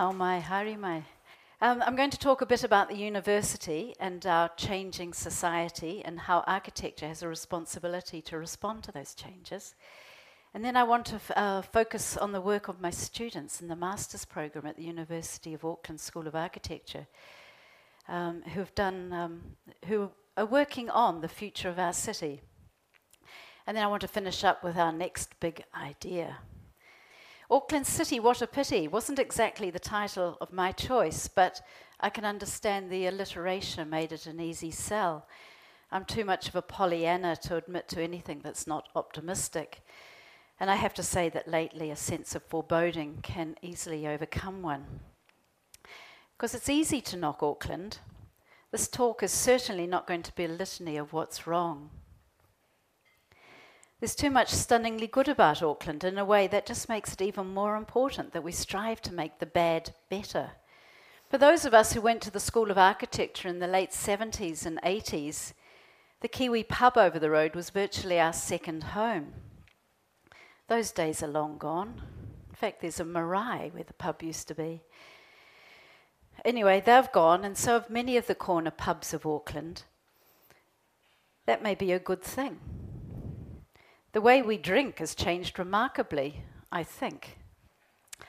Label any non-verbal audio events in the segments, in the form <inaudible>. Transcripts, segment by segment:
Nau mai, haere mai. Um, I'm going to talk a bit about the university and our changing society and how architecture has a responsibility to respond to those changes. And then I want to f- uh, focus on the work of my students in the master's program at the University of Auckland School of Architecture, um, who have done, um, who are working on the future of our city. And then I want to finish up with our next big idea. Auckland City, what a pity, wasn't exactly the title of my choice, but I can understand the alliteration made it an easy sell. I'm too much of a Pollyanna to admit to anything that's not optimistic. And I have to say that lately a sense of foreboding can easily overcome one. Because it's easy to knock Auckland. This talk is certainly not going to be a litany of what's wrong. There's too much stunningly good about Auckland in a way that just makes it even more important that we strive to make the bad better. For those of us who went to the School of Architecture in the late 70s and 80s, the Kiwi pub over the road was virtually our second home. Those days are long gone. In fact, there's a marae where the pub used to be. Anyway, they've gone, and so have many of the corner pubs of Auckland. That may be a good thing. The way we drink has changed remarkably, I think.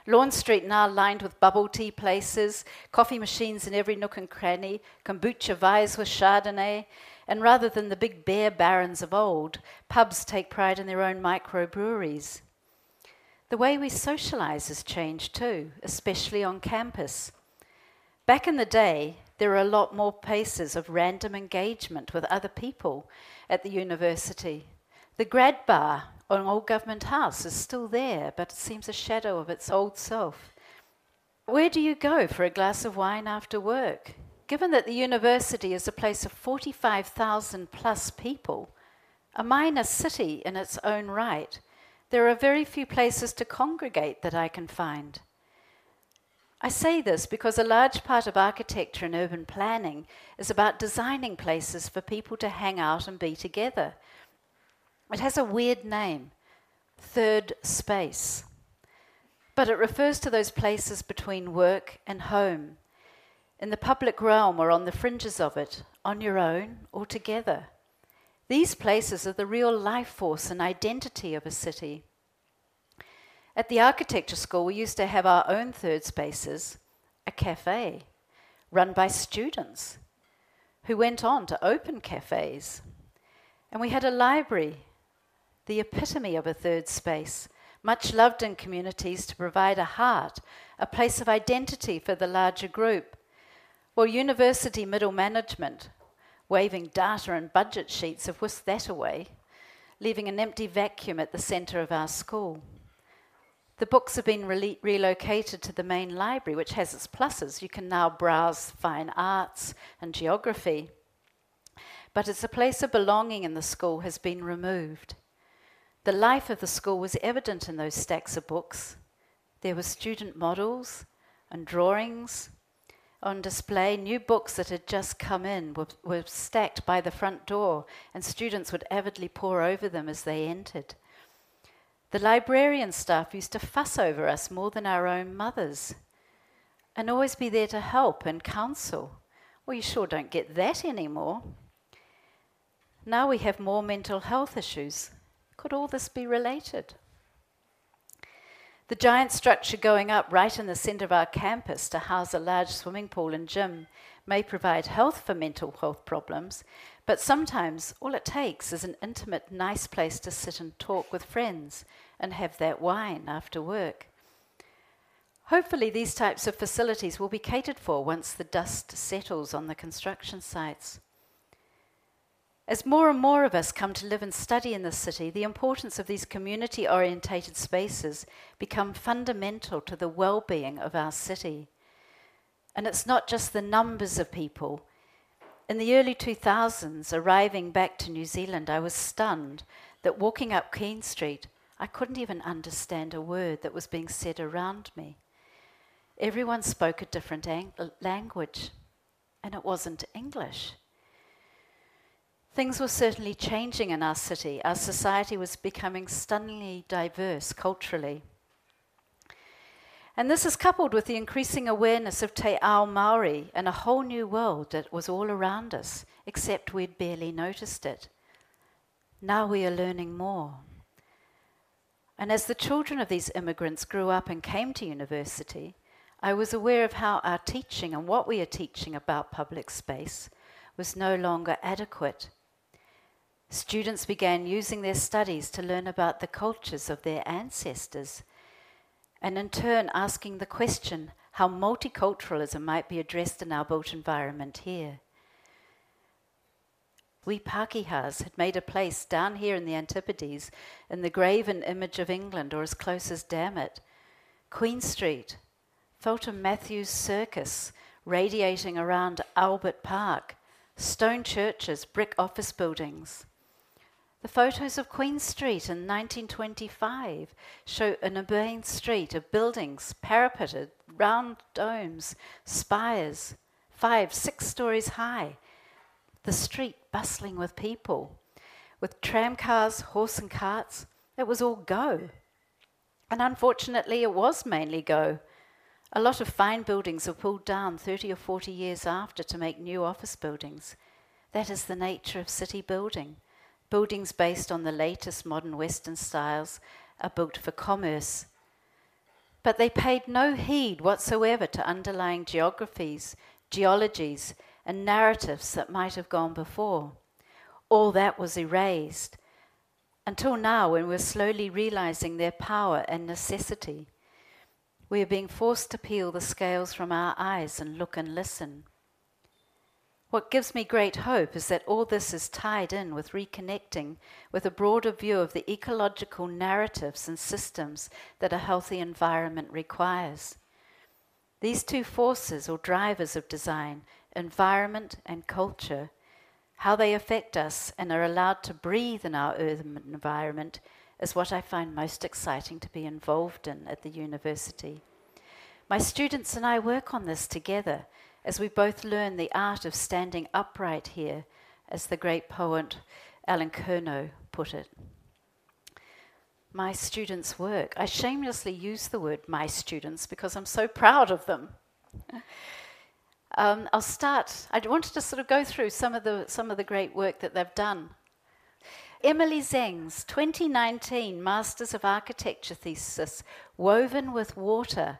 Lorne Street now lined with bubble tea places, coffee machines in every nook and cranny, kombucha vies with Chardonnay, and rather than the big beer barons of old, pubs take pride in their own microbreweries. The way we socialise has changed too, especially on campus. Back in the day, there were a lot more places of random engagement with other people at the university. The grad bar on Old Government House is still there, but it seems a shadow of its old self. Where do you go for a glass of wine after work? Given that the university is a place of 45,000 plus people, a minor city in its own right, there are very few places to congregate that I can find. I say this because a large part of architecture and urban planning is about designing places for people to hang out and be together. It has a weird name, third space. But it refers to those places between work and home, in the public realm or on the fringes of it, on your own or together. These places are the real life force and identity of a city. At the architecture school, we used to have our own third spaces, a cafe, run by students who went on to open cafes. And we had a library the epitome of a third space, much loved in communities to provide a heart, a place of identity for the larger group. While university middle management, waving data and budget sheets, have whisked that away, leaving an empty vacuum at the centre of our school. The books have been re- relocated to the main library, which has its pluses. You can now browse fine arts and geography. But it's a place of belonging in the school has been removed. The life of the school was evident in those stacks of books. There were student models and drawings on display. New books that had just come in were, were stacked by the front door, and students would avidly pore over them as they entered. The librarian staff used to fuss over us more than our own mothers and always be there to help and counsel. Well, you sure don't get that anymore. Now we have more mental health issues could all this be related? The giant structure going up right in the centre of our campus to house a large swimming pool and gym may provide health for mental health problems, but sometimes all it takes is an intimate, nice place to sit and talk with friends and have that wine after work. Hopefully, these types of facilities will be catered for once the dust settles on the construction sites. As more and more of us come to live and study in the city, the importance of these community orientated spaces become fundamental to the well-being of our city. And it's not just the numbers of people. In the early 2000s, arriving back to New Zealand, I was stunned that walking up Queen Street, I couldn't even understand a word that was being said around me. Everyone spoke a different ang- language, and it wasn't English. Things were certainly changing in our city. Our society was becoming stunningly diverse culturally. And this is coupled with the increasing awareness of Te Ao Maori and a whole new world that was all around us, except we'd barely noticed it. Now we are learning more. And as the children of these immigrants grew up and came to university, I was aware of how our teaching and what we are teaching about public space was no longer adequate. Students began using their studies to learn about the cultures of their ancestors and in turn asking the question how multiculturalism might be addressed in our built environment here. We Pakehas had made a place down here in the Antipodes in the graven image of England, or as close as Dammit, Queen Street, Felton Mathew's Circus radiating around Albert Park, stone churches, brick office buildings. The photos of Queen Street in 1925 show an urbane street of buildings parapeted, round domes, spires, five, six stories high. The street bustling with people, with tramcars, horse and carts. It was all go. And unfortunately, it was mainly go. A lot of fine buildings were pulled down 30 or 40 years after to make new office buildings. That is the nature of city building. Buildings based on the latest modern Western styles are built for commerce. But they paid no heed whatsoever to underlying geographies, geologies, and narratives that might have gone before. All that was erased until now, when we're slowly realizing their power and necessity. We are being forced to peel the scales from our eyes and look and listen. What gives me great hope is that all this is tied in with reconnecting with a broader view of the ecological narratives and systems that a healthy environment requires. These two forces or drivers of design, environment and culture, how they affect us and are allowed to breathe in our urban environment, is what I find most exciting to be involved in at the university. My students and I work on this together as we both learn the art of standing upright here, as the great poet Allen Curnow put it. My students' work. I shamelessly use the word my students because I'm so proud of them. um, I'll start. I wanted to sort of go through some of the some of the great work that they've done. Emily Zeng's 2019 Masters of Architecture thesis, Woven with Water,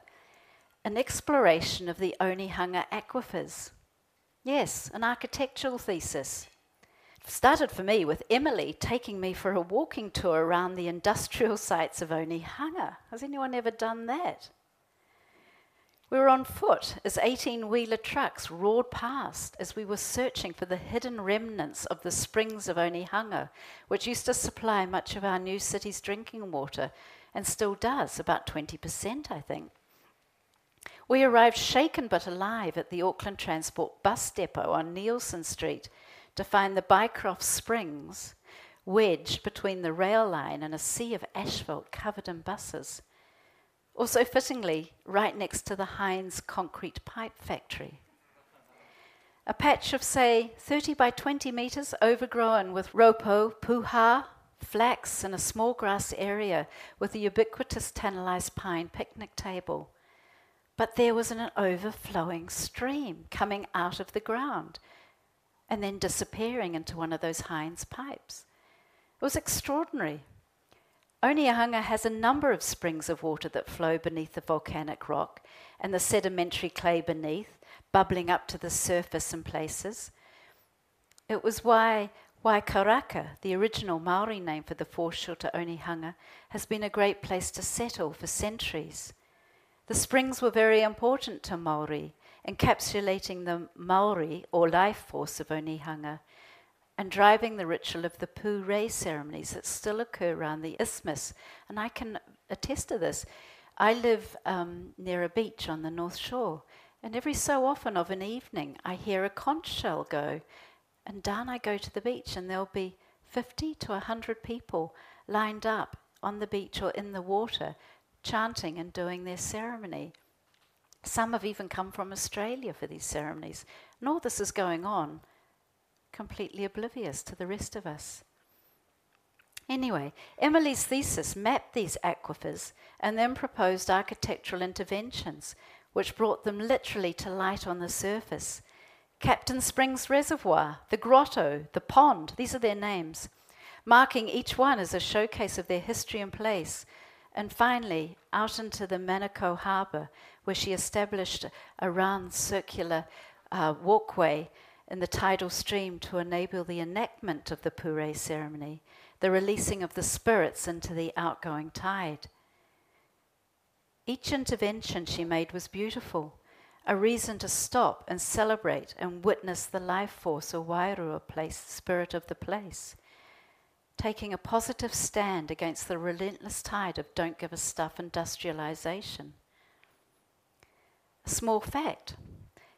an exploration of the Onehunga aquifers. Yes, an architectural thesis. Started for me with Emily taking me for a walking tour around the industrial sites of Onehunga. Has anyone ever done that? We were on foot as 18 wheeler trucks roared past as we were searching for the hidden remnants of the springs of Onehunga, which used to supply much of our new city's drinking water and still does, about 20%, I think. We arrived shaken but alive at the Auckland Transport bus depot on Neilson Street to find the Bycroft Springs wedged between the rail line and a sea of asphalt covered in buses. Also, fittingly, right next to the Hynds concrete pipe factory. A patch of, say, 30 by 20 metres overgrown with ropo, puha, flax, and a small grass area with a ubiquitous tannalized pine picnic table but there was an overflowing stream coming out of the ground and then disappearing into one of those Hynds pipes. It was extraordinary. Onehunga has a number of springs of water that flow beneath the volcanic rock and the sedimentary clay beneath, bubbling up to the surface in places. It was why Waikaraka, the original Maori name for the foreshore to Onehunga, has been a great place to settle for centuries. The springs were very important to Maori, encapsulating the mauri or life force of Onehunga and driving the ritual of the Pure ceremonies that still occur around the isthmus. And I can attest to this. I live um, near a beach on the North Shore, and every so often of an evening I hear a conch shell go, and down I go to the beach, and there'll be 50 to 100 people lined up on the beach or in the water chanting and doing their ceremony. Some have even come from Australia for these ceremonies. And all this is going on, completely oblivious to the rest of us. Anyway, Emily's thesis mapped these aquifers and then proposed architectural interventions which brought them literally to light on the surface. Captain Springs Reservoir, the grotto, the pond, these are their names, marking each one as a showcase of their history and place. And finally, out into the Manukau Harbour, where she established a round circular uh, walkway in the tidal stream to enable the enactment of the Pure ceremony the releasing of the spirits into the outgoing tide. Each intervention she made was beautiful, a reason to stop and celebrate and witness the life force or Wairua place, spirit of the place, taking a positive stand against the relentless tide of don't give a stuff industrialization. A small fact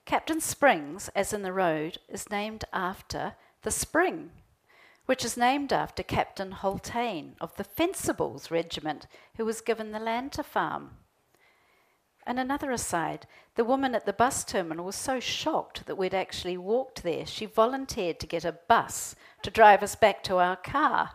Captain Springs, as in the road, is named after the spring which is named after Captain Haultain of the Fencibles Regiment, who was given the land to farm. And another aside, the woman at the bus terminal was so shocked that we'd actually walked there, she volunteered to get a bus to drive us back to our car.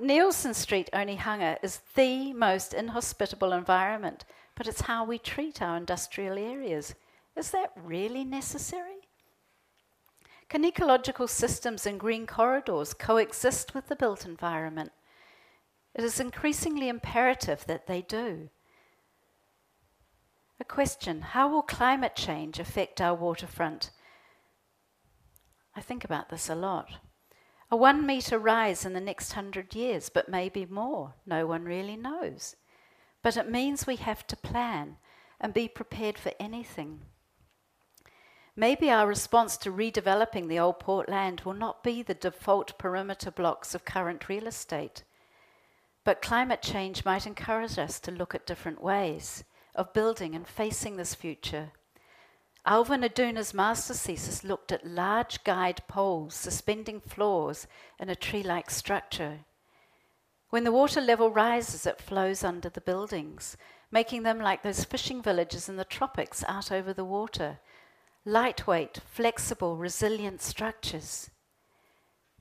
Neilson Street, Onehunga, is the most inhospitable environment, but it's how we treat our industrial areas. Is that really necessary? Can ecological systems and green corridors coexist with the built environment? It is increasingly imperative that they do. A question How will climate change affect our waterfront? I think about this a lot. A one metre rise in the next hundred years, but maybe more. No one really knows. But it means we have to plan and be prepared for anything. Maybe our response to redeveloping the old port land will not be the default perimeter blocks of current real estate. But climate change might encourage us to look at different ways of building and facing this future. Alvin Aduna's master thesis looked at large guide poles suspending floors in a tree like structure. When the water level rises, it flows under the buildings, making them like those fishing villages in the tropics out over the water lightweight, flexible, resilient structures.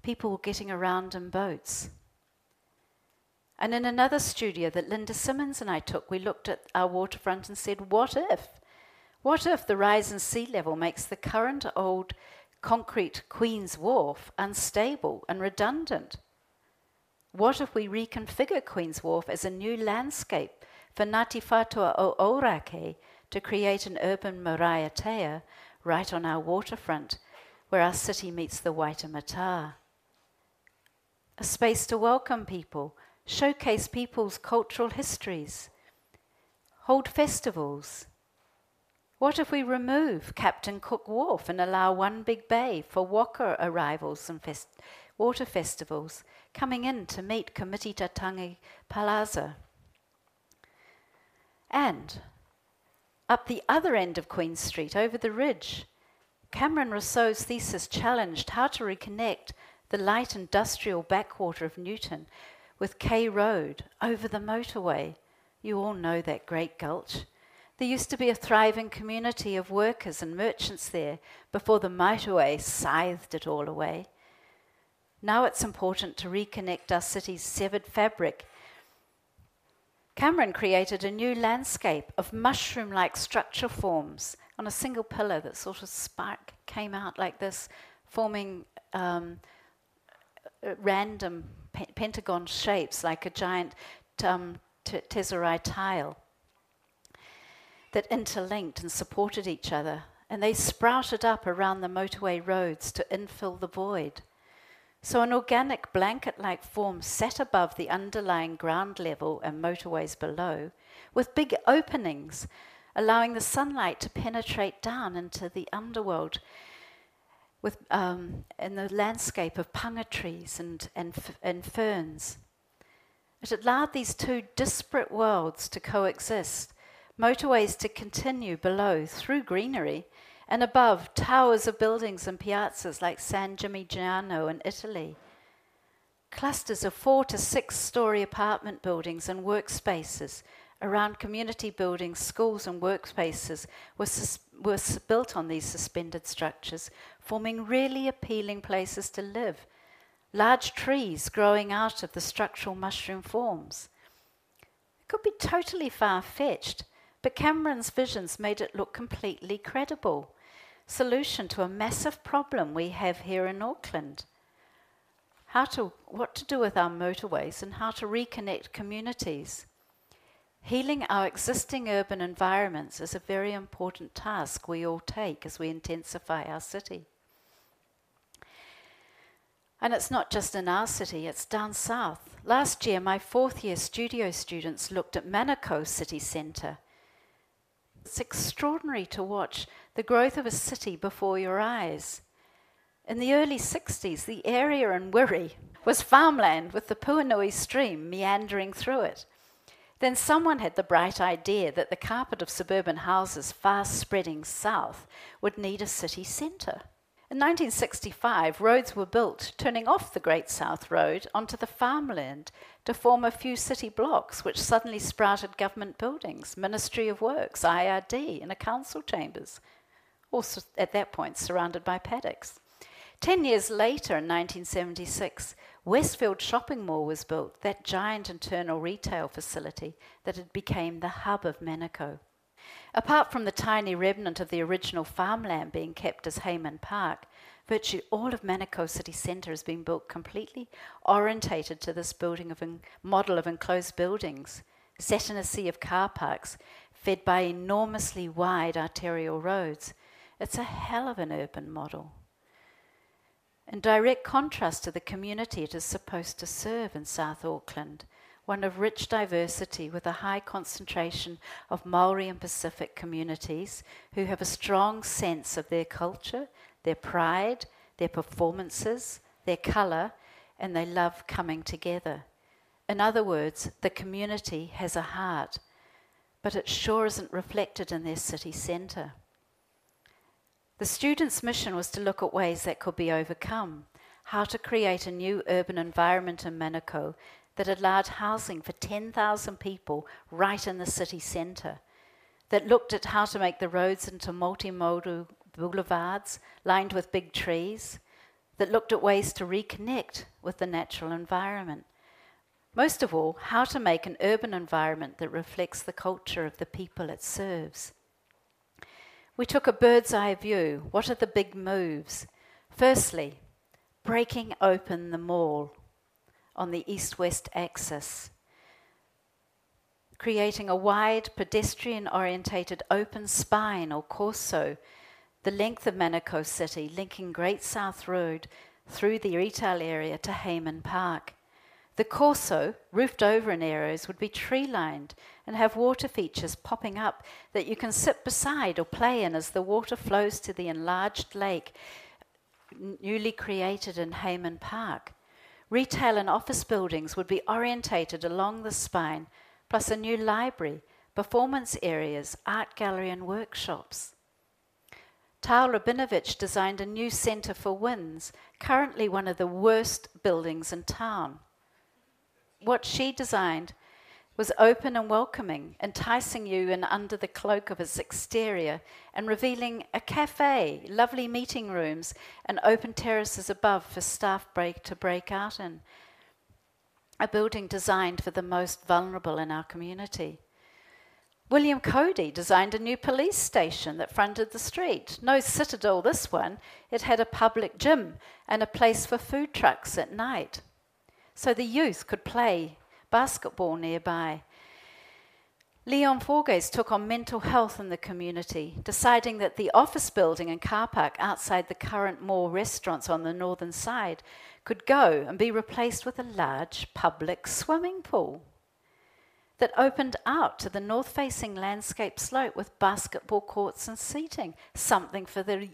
People were getting around in boats. And in another studio that Linda Simmons and I took, we looked at our waterfront and said, What if? What if the rise in sea level makes the current old concrete Queen's Wharf unstable and redundant? What if we reconfigure Queen's Wharf as a new landscape for Ngāti Whātua o Ōrākei to create an urban marae ātea right on our waterfront where our city meets the Waitemata. A space to welcome people, showcase people's cultural histories, hold festivals. What if we remove Captain Cook Wharf and allow one big bay for waka arrivals and fest- water festivals coming in to meet Komititanga Plaza? And up the other end of Queen Street, over the ridge, Cameron Rousseau's thesis challenged how to reconnect the light industrial backwater of Newton with K Road over the motorway. You all know that great gulch. There used to be a thriving community of workers and merchants there before the motorway scythed it all away. Now it's important to reconnect our city's severed fabric Cameron created a new landscape of mushroom like structure forms on a single pillar that sort of spark came out like this, forming um, random pe- pentagon shapes like a giant um, tile that interlinked and supported each other. And they sprouted up around the motorway roads to infill the void. So, an organic blanket like form sat above the underlying ground level and motorways below, with big openings, allowing the sunlight to penetrate down into the underworld with, um, in the landscape of punga trees and, and, and ferns. It allowed these two disparate worlds to coexist, motorways to continue below through greenery and above, towers of buildings and piazzas like San Gimignano in Italy. Clusters of four to six story apartment buildings and workspaces around community buildings, schools, and workspaces were, sus- were built on these suspended structures, forming really appealing places to live, large trees growing out of the structural mushroom forms. It could be totally far fetched, but Cameron's visions made it look completely credible. Solution to a massive problem we have here in Auckland. How to, what to do with our motorways and how to reconnect communities. Healing our existing urban environments is a very important task we all take as we intensify our city. And it's not just in our city, it's down south. Last year, my fourth year studio students looked at Manukau City Centre. It's extraordinary to watch the growth of a city before your eyes. In the early 60s, the area in Wiri was farmland with the Puhinui stream meandering through it. Then someone had the bright idea that the carpet of suburban houses fast spreading south would need a city centre. In 1965, roads were built turning off the Great South Road onto the farmland to form a few city blocks, which suddenly sprouted government buildings, Ministry of Works, IRD, and a council chambers, also at that point surrounded by paddocks. Ten years later, in 1976, Westfield Shopping Mall was built, that giant internal retail facility that had become the hub of Manukau. Apart from the tiny remnant of the original farmland being kept as Hayman Park, virtually all of Manukau City Centre has been built completely orientated to this building of model of enclosed buildings, set in a sea of car parks, fed by enormously wide arterial roads. It's a hell of an urban model. In direct contrast to the community it is supposed to serve in South Auckland, one of rich diversity with a high concentration of Maori and Pacific communities who have a strong sense of their culture, their pride, their performances, their colour, and they love coming together. In other words, the community has a heart, but it sure isn't reflected in their city centre. The students' mission was to look at ways that could be overcome, how to create a new urban environment in Manukau that allowed housing for 10,000 people right in the city centre, that looked at how to make the roads into multimodal boulevards lined with big trees, that looked at ways to reconnect with the natural environment. Most of all, how to make an urban environment that reflects the culture of the people it serves. We took a bird's eye view. What are the big moves? Firstly, breaking open the mall on the east west axis, creating a wide pedestrian orientated open spine or corso, the length of Manukau City, linking Great South Road through the retail area to Hayman Park. The corso, roofed over in areas, would be tree lined and have water features popping up that you can sit beside or play in as the water flows to the enlarged lake newly created in Hayman Park. Retail and office buildings would be orientated along the spine, plus a new library, performance areas, art gallery, and workshops. Tal Rabinovich designed a new centre for WINZ, currently one of the worst buildings in town. What she designed was open and welcoming, enticing you in under the cloak of its exterior and revealing a cafe, lovely meeting rooms, and open terraces above for staff break to break out in. A building designed for the most vulnerable in our community. William Cody designed a new police station that fronted the street. No citadel, this one. It had a public gym and a place for food trucks at night. So the youth could play basketball nearby. Leon Forges took on mental health in the community, deciding that the office building and car park outside the current mall restaurants on the northern side could go and be replaced with a large public swimming pool that opened out to the north facing landscape slope with basketball courts and seating, something for the,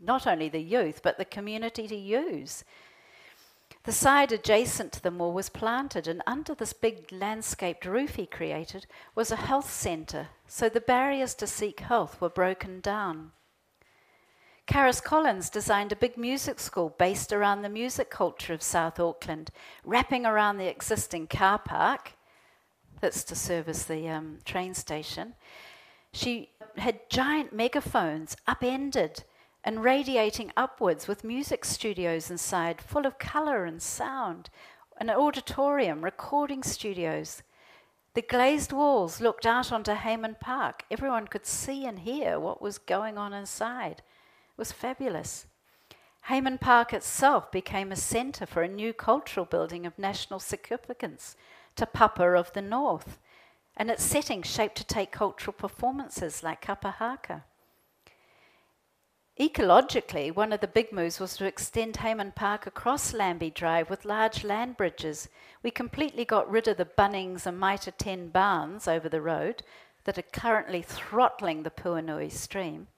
not only the youth but the community to use. The side adjacent to the mall was planted, and under this big landscaped roof he created was a health centre, so the barriers to seek health were broken down. Karis Collins designed a big music school based around the music culture of South Auckland, wrapping around the existing car park that's to service the um, train station. She had giant megaphones upended and radiating upwards with music studios inside, full of colour and sound, an auditorium, recording studios. The glazed walls looked out onto Hayman Park. Everyone could see and hear what was going on inside. It was fabulous. Hayman Park itself became a centre for a new cultural building of national significance, Te Papa of the North, and its setting shaped to take cultural performances like Kapa Haka. Ecologically, one of the big moves was to extend Hayman Park across Lambie Drive with large land bridges. We completely got rid of the Bunnings and Mitre 10 barns over the road that are currently throttling the Puhinui stream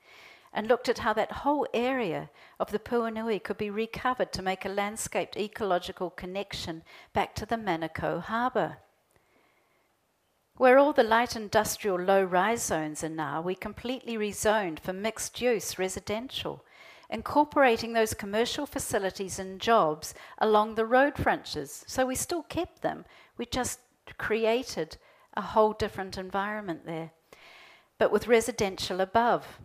and looked at how that whole area of the Puhinui could be recovered to make a landscaped ecological connection back to the Manukau harbour. Where all the light industrial low rise zones are now, we completely rezoned for mixed use residential, incorporating those commercial facilities and jobs along the road frontages. So we still kept them, we just created a whole different environment there, but with residential above.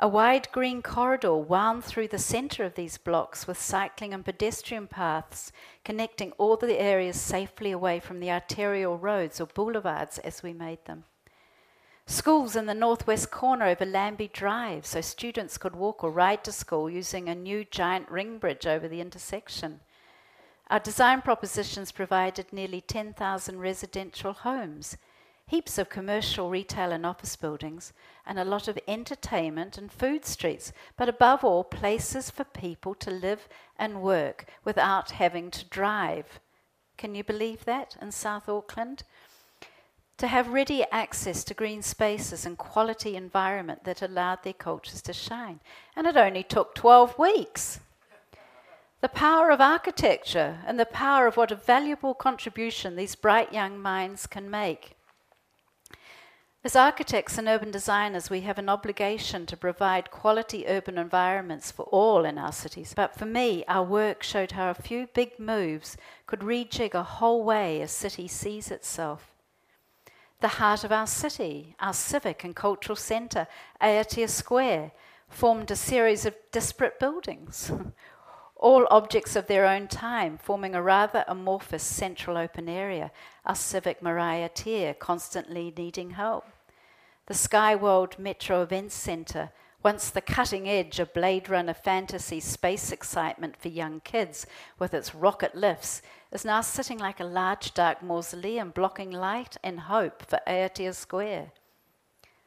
A wide green corridor wound through the centre of these blocks with cycling and pedestrian paths connecting all the areas safely away from the arterial roads or boulevards as we made them. Schools in the northwest corner over Lambie Drive so students could walk or ride to school using a new giant ring bridge over the intersection. Our design propositions provided nearly 10,000 residential homes heaps of commercial, retail, and office buildings, and a lot of entertainment and food streets, but above all, places for people to live and work without having to drive. Can you believe that in South Auckland? To have ready access to green spaces and quality environment that allowed their cultures to shine. And it only took 12 weeks. The power of architecture and the power of what a valuable contribution these bright young minds can make. As architects and urban designers, we have an obligation to provide quality urban environments for all in our cities. But for me, our work showed how a few big moves could rejig a whole way a city sees itself. The heart of our city, our civic and cultural centre, Aotea Square, formed a series of disparate buildings, all objects of their own time, forming a rather amorphous central open area, our civic marae ātea, constantly needing help. The Skyworld Metro Events Centre, once the cutting edge of Blade Runner fantasy space excitement for young kids with its rocket lifts, is now sitting like a large dark mausoleum blocking light and hope for Aotea Square.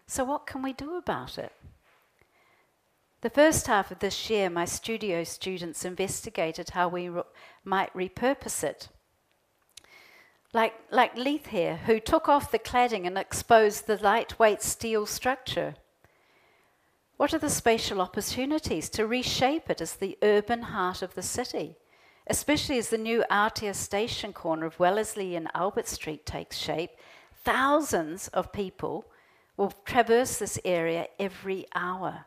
So, what can we do about it? The first half of this year, my studio students investigated how we re- might repurpose it. Like, like Leith here, who took off the cladding and exposed the lightweight steel structure. What are the spatial opportunities to reshape it as the urban heart of the city, especially as the new Aotea station corner of Wellesley and Albert Street takes shape? Thousands of people will traverse this area every hour.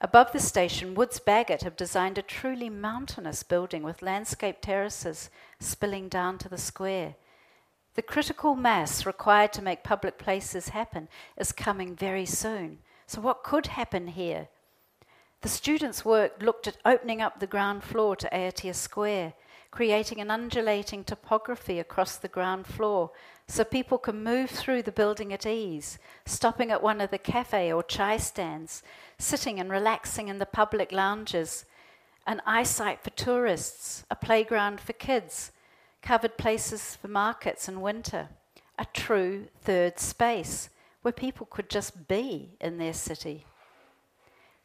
Above the station, Woods Bagot have designed a truly mountainous building with landscape terraces spilling down to the square. The critical mass required to make public places happen is coming very soon. So, what could happen here? The students' work looked at opening up the ground floor to Aotea Square, creating an undulating topography across the ground floor so people can move through the building at ease, stopping at one of the cafe or chai stands, sitting and relaxing in the public lounges, an i-SITE for tourists, a playground for kids, covered places for markets in winter, a true third space where people could just be in their city.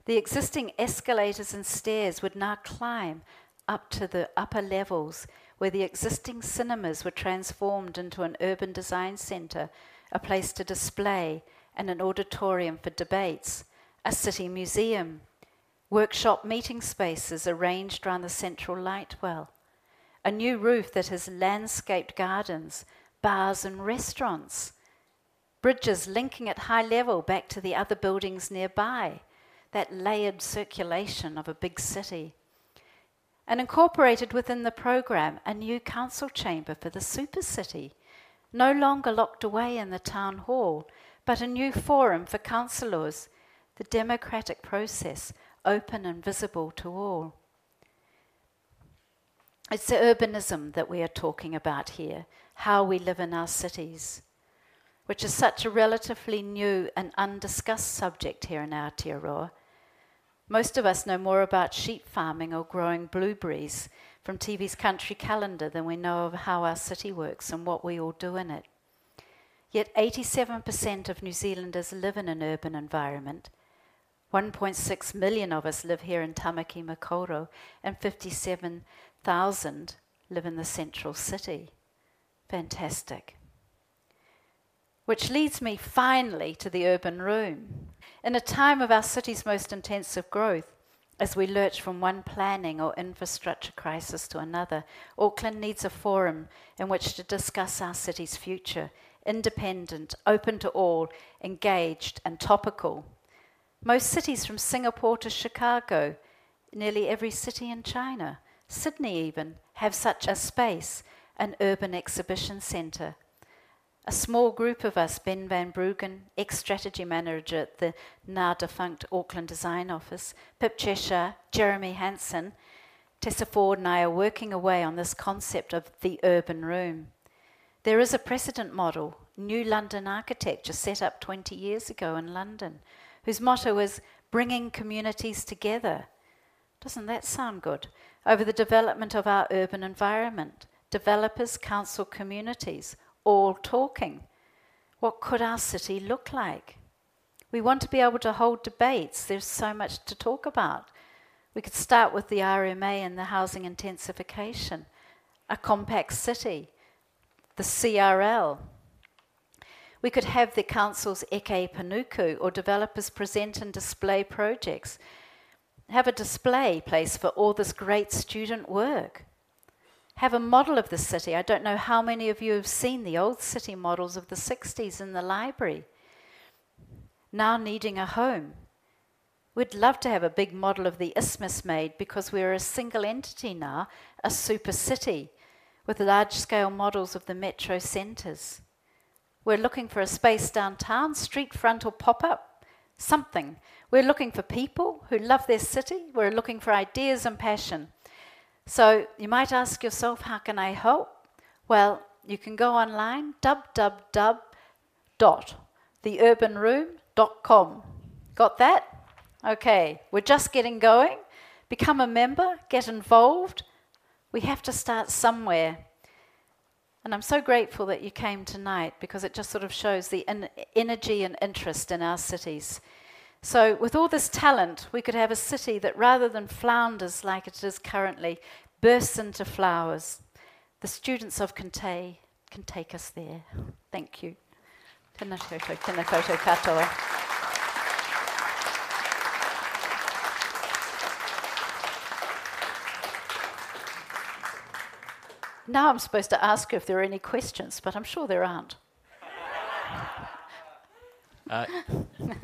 The existing escalators and stairs would now climb up to the upper levels where the existing cinemas were transformed into an urban design centre, a place to display, and an auditorium for debates, a city museum, workshop meeting spaces arranged around the central light well, a new roof that has landscaped gardens, bars, and restaurants, bridges linking at high level back to the other buildings nearby, that layered circulation of a big city. And incorporated within the program a new council chamber for the super city, no longer locked away in the town hall, but a new forum for councillors the democratic process open and visible to all. It's the urbanism that we are talking about here, how we live in our cities, which is such a relatively new and undiscussed subject here in Aotearoa. Most of us know more about sheep farming or growing blueberries from TV's country calendar than we know of how our city works and what we all do in it. Yet 87% of New Zealanders live in an urban environment. 1.6 million of us live here in Tamaki Makaurau, and 57,000 live in the central city. Fantastic. Which leads me finally to the urban room. In a time of our city's most intensive growth, as we lurch from one planning or infrastructure crisis to another, Auckland needs a forum in which to discuss our city's future, independent, open to all, engaged, and topical. Most cities from Singapore to Chicago, nearly every city in China, Sydney even, have such a space, an urban exhibition centre a small group of us, Ben Van Bruggen, ex strategy manager at the now defunct Auckland Design Office, Pip Cheshire, Jeremy Hansen, Tessa Ford, and I are working away on this concept of the urban room. There is a precedent model, New London Architecture, set up 20 years ago in London, whose motto is bringing communities together. Doesn't that sound good? Over the development of our urban environment, developers, council, communities all talking. What could our city look like? We want to be able to hold debates. There's so much to talk about. We could start with the RMA and the housing intensification, a compact city, the CRL. We could have the council's Eke Panuku or developers present and display projects. Have a display place for all this great student work have a model of the city. I don't know how many of you have seen the old city models of the 60s in the library. Now needing a home. We'd love to have a big model of the isthmus made because we're a single entity now, a super city, with large scale models of the metro centres. We're looking for a space downtown, street front or pop up, something. We're looking for people who love their city. We're looking for ideas and passion. So you might ask yourself, how can I help? Well, you can go online, www.theurbanroom.com. Got that? Okay, we're just getting going. Become a member, get involved. We have to start somewhere. And I'm so grateful that you came tonight because it just sort of shows the energy and interest in our cities. So, with all this talent, we could have a city that rather than flounders like it is currently, bursts into flowers. The students of Kintei can take us there. Thank you. Now I'm supposed to ask if there are any questions, but I'm sure there aren't. Uh,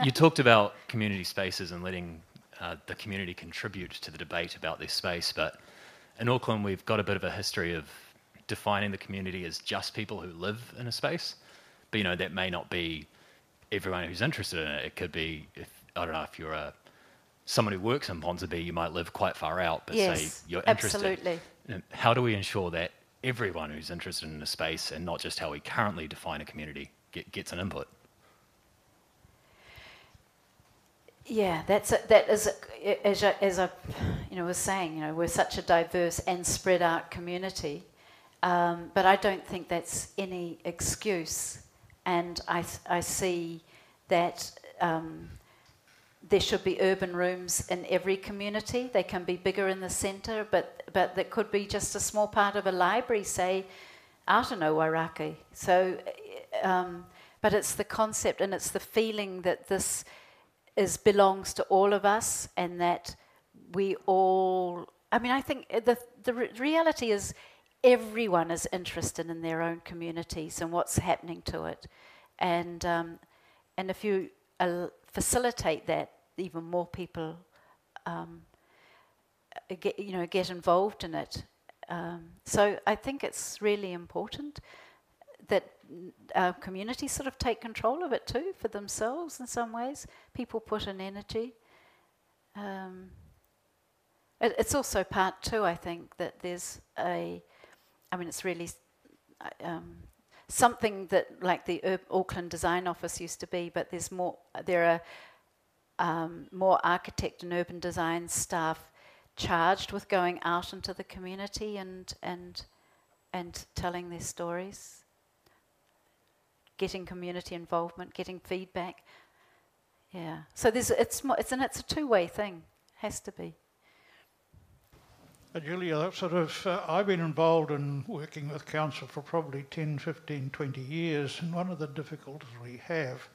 you talked about community spaces and letting uh, the community contribute to the debate about this space, but in Auckland, we've got a bit of a history of defining the community as just people who live in a space. But you know, that may not be everyone who's interested in it. It could be if I don't know if you're a someone who works in Ponsonby, you might live quite far out, but yes, say you're interested. Absolutely. How do we ensure that everyone who's interested in a space and not just how we currently define a community get, gets an input? Yeah, that's a, that is a, as a, as I, you know, was saying. You know, we're such a diverse and spread out community, um, but I don't think that's any excuse. And I I see that um, there should be urban rooms in every community. They can be bigger in the centre, but but that could be just a small part of a library, say, out in Owairaka. So, um, but it's the concept and it's the feeling that this is belongs to all of us, and that we all. I mean, I think the the re- reality is everyone is interested in their own communities and what's happening to it, and um, and if you uh, facilitate that, even more people um, get you know get involved in it. Um, so I think it's really important that uh, communities sort of take control of it too for themselves in some ways. People put in energy. Um, it, it's also part two, I think, that there's a, I mean, it's really um, something that like the Ur- Auckland Design Office used to be, but there's more. There are um, more architect and urban design staff charged with going out into the community and and and telling their stories, getting community involvement, getting feedback. Yeah. So there's it's it's and it's a two way thing. Has to be. Uh, Julia, sort of, uh, I've been involved in working with council for probably 10, 15, 20 years, and one of the difficulties we have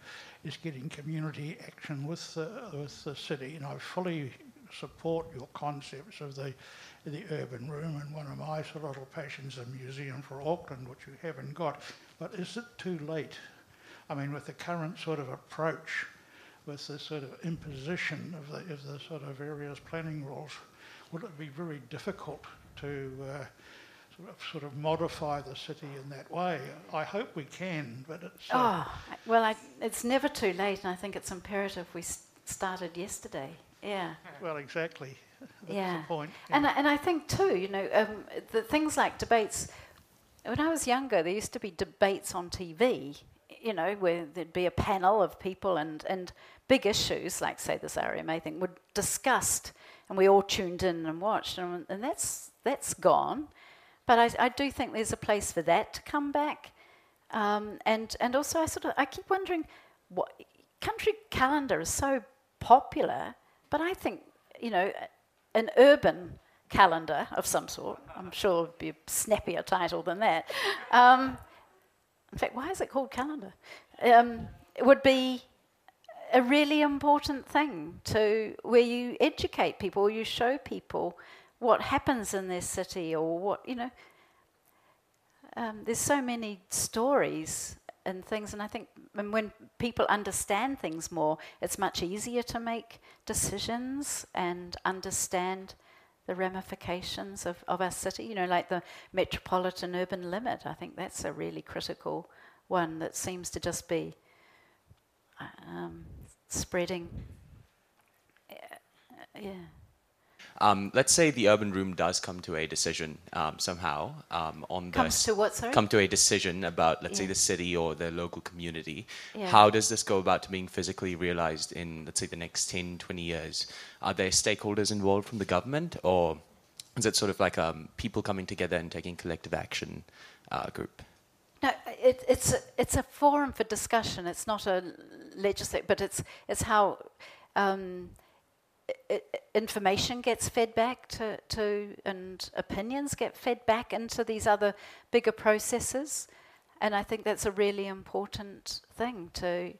is getting community action with the, with the city. And I fully support your concepts of the, the urban room, and one of my sort of little passions a museum for Auckland, which you haven't got. But is it too late? I mean, with the current sort of approach, with the sort of imposition of the, of the sort of various planning rules, would it be very difficult to uh, sort, of, sort of modify the city in that way? I hope we can, but it's. Uh, oh, well, I, it's never too late, and I think it's imperative we started yesterday. Yeah. Well, exactly. <laughs> That's yeah. the point. Yeah. And, and I think, too, you know, um, the things like debates. When I was younger, there used to be debates on TV, you know, where there'd be a panel of people and, and big issues, like, say, this RMA thing, were discussed and we all tuned in and watched, and, and that's that's gone. But I, I, do think there's a place for that to come back, um, and and also I sort of I keep wondering what country calendar is so popular, but I think you know an urban calendar of some sort. I'm sure it'd be a snappier title than that. Um, in fact, why is it called calendar? Um, it would be a really important thing to where you educate people you show people what happens in their city or what you know um, there's so many stories and things and i think when people understand things more it's much easier to make decisions and understand the ramifications of, of our city you know like the metropolitan urban limit i think that's a really critical one that seems to just be um, spreading. Yeah. Um, let's say the urban room does come to a decision um, somehow um, on the comes to what sorry come to a decision about let's yeah. say the city or the local community. Yeah. How does this go about being physically realized in let's say the next 10, 20 years? Are there stakeholders involved from the government, or is it sort of like um, people coming together and taking collective action uh, group? No, it, it's a, it's a forum for discussion. It's not a legislate, but it's it's how um, information gets fed back to, to and opinions get fed back into these other bigger processes, and I think that's a really important thing to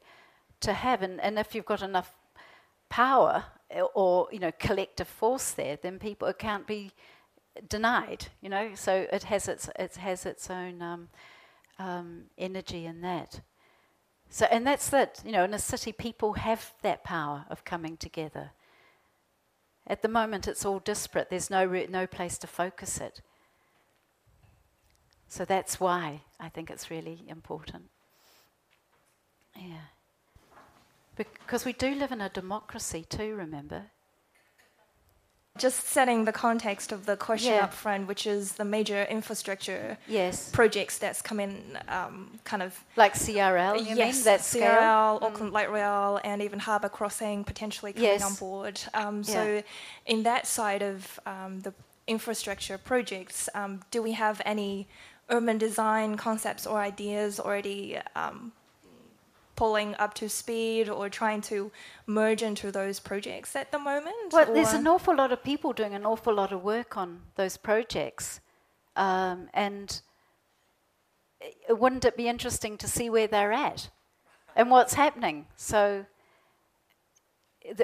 to have. And, and if you've got enough power or you know collective force there, then people it can't be denied. You know, so it has its it has its own. Um, um, energy in that. So, and that's that, you know, in a city, people have that power of coming together. At the moment, it's all disparate, there's no, re- no place to focus it. So that's why I think it's really important. Yeah. Because we do live in a democracy too, remember? Just setting the context of the question yeah. up front, which is the major infrastructure yes. projects that's come in, um, kind of like CRL. You yes, mean? that CRL, mm. Auckland Light Rail, and even Harbour Crossing potentially coming yes. on board. Um, so, yeah. in that side of um, the infrastructure projects, um, do we have any urban design concepts or ideas already um, pulling up to speed or trying to merge into those projects at the moment? Well, there's an awful lot of people doing an awful lot of work on those projects. Um, and wouldn't it be interesting to see where they're at and what's happening? So,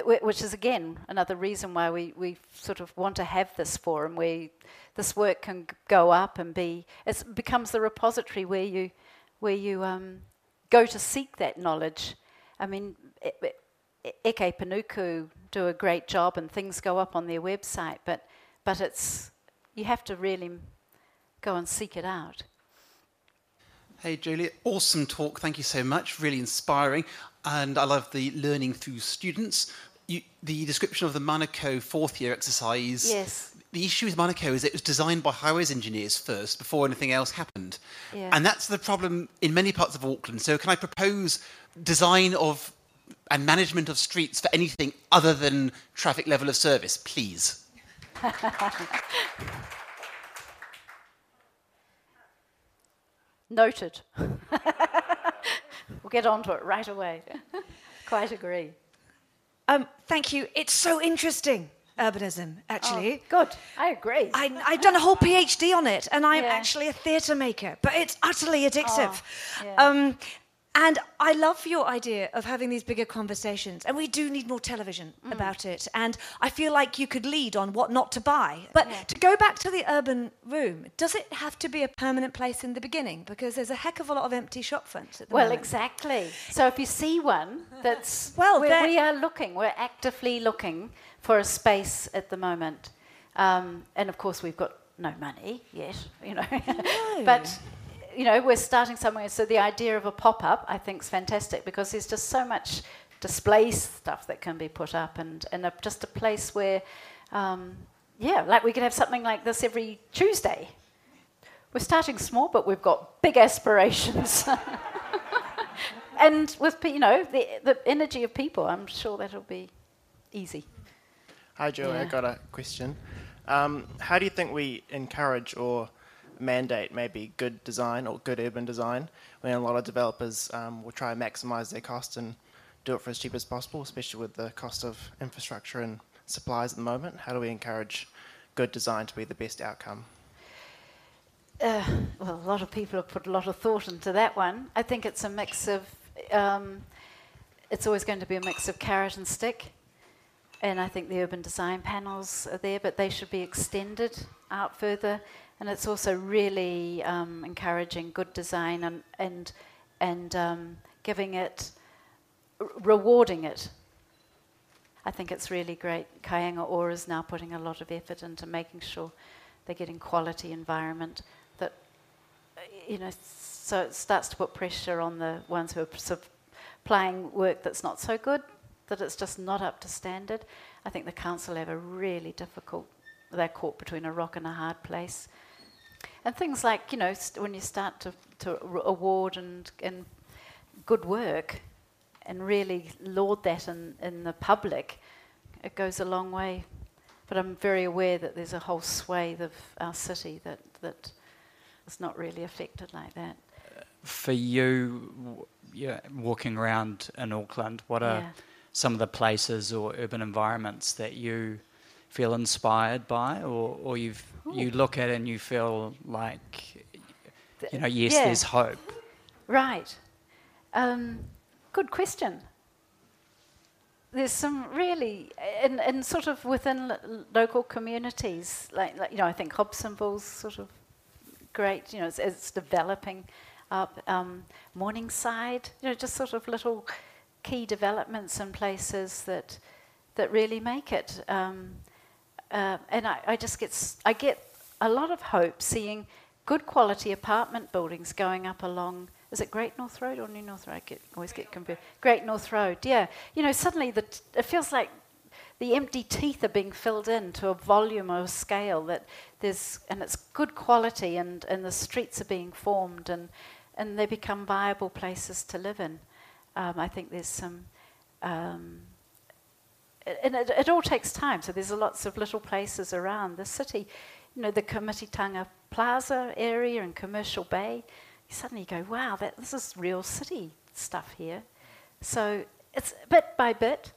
which is again another reason why we, we sort of want to have this forum where this work can go up and be it becomes the repository where you where you um, go to seek that knowledge. I mean, Eke Panuku do a great job and things go up on their website, but, but it's, you have to really go and seek it out. Hey, Julia, awesome talk. Thank you so much. Really inspiring. And I love the learning through students. you, the description of the Manukau fourth year exercise. Yes. The issue with Manukau is it was designed by highways engineers first before anything else happened. Yeah. And that's the problem in many parts of Auckland. So, can I propose design of and management of streets for anything other than traffic level of service, please? <laughs> Noted. <laughs> we'll get on to it right away. <laughs> Quite agree. Um, thank you. It's so interesting, urbanism, actually. Oh, good. I agree. I, I've done a whole PhD on it, and I'm Yeah. actually a theatre maker, but it's utterly addictive. Oh, yeah. um, and I love your idea of having these bigger conversations, and we do need more television Mm. about it. And I feel like you could lead on what not to buy. But to go back to the urban room, does it have to be a permanent place in the beginning? Because there's a heck of a lot of empty shop fronts at the well, moment. Well, exactly. So if you see one <laughs> that's Well, we are looking, we're actively looking for a space at the moment, um, and of course we've got no money yet, <laughs> you know. No. but you know, we're starting somewhere. So the idea of a pop-up, I think, is fantastic because there's just so much display stuff that can be put up, and and a, just a place where, um, yeah, like we could have something like this every Tuesday. We're starting small, but we've got big aspirations. <laughs> and with you know the the energy of people, I'm sure that'll be easy. Hi, Joey. I Yeah. got a question. Um, how do you think we encourage or mandate maybe good design or good urban design when a lot of developers um, will try and maximize their cost and do it for as cheap as possible, especially with the cost of infrastructure and supplies at the moment? How do we encourage good design to be the best outcome? Uh, well, a lot of people have put a lot of thought into that one. I think it's a mix of, um, it's always going to be a mix of carrot and stick. And I think the urban design panels are there, but they should be extended out further. And it's also really um, encouraging good design and and and um, giving it, rewarding it. I think it's really great. Kāinga Ora is now putting a lot of effort into making sure they're getting quality environment that uh, you know so it starts to put pressure on the ones who are supplying work that's not so good that it's just not up to standard i think the council have a really difficult they're caught between a rock and a hard place and things like you know when you start to, to award and, and good work and really laud that in, in the public it goes a long way but I'm very aware that there's a whole swathe of our city that, that is not really affected like that. For you, w- yeah, walking around in Auckland, what are Yeah. Some of the places or urban environments that you feel inspired by, or, or you you look at and you feel like, you know, yes, yeah. there's hope. Right. Um, good question. There's some really, in, in sort of within lo- local communities, like, like, you know, I think Hobsonville's sort of great, you know, it's, it's developing up. Um, Morningside, you know, just sort of little key developments and places that, that really make it. Um, uh, and I, I just get, I get a lot of hope seeing good quality apartment buildings going up along. Is it Great North Road or New North Road? I get, always get confused. Great North Road, yeah. You know, suddenly the t- it feels like the empty teeth are being filled in to a volume or a scale that there's, and it's good quality, and, and the streets are being formed, and, and they become viable places to live in. Um, I think there's some. Um, and it, it all takes time. So there's lots of little places around the city. You know, the Komititanga Plaza area and Commercial Bay. You suddenly go, wow, that, this is real city stuff here. So it's bit by bit.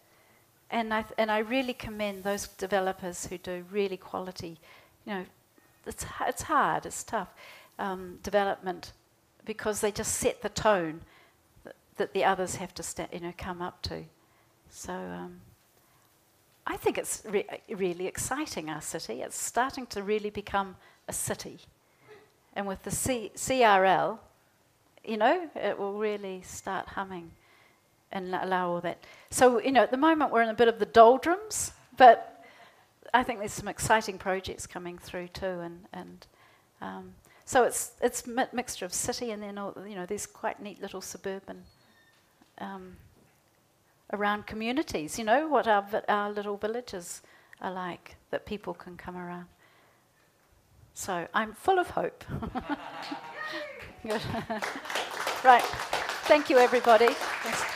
And I, and I really commend those developers who do really quality, you know, it's, it's hard, it's tough, um, development because they just set the tone that, the others have to sta- you know, come up to. So um, I think it's re- really exciting, our city. It's starting to really become a city. And with the C- CRL, you know, it will really start humming and allow all that. So, you know, at the moment we're in a bit of the doldrums, but I think there's some exciting projects coming through too. And, and um, so it's it's mi- mixture of city and then, all, you know, these quite neat little suburban um, around communities, you know, what our, our little villages are like that people can come around. So I'm full of hope. <laughs> <laughs> right. Thank you, everybody. Yes.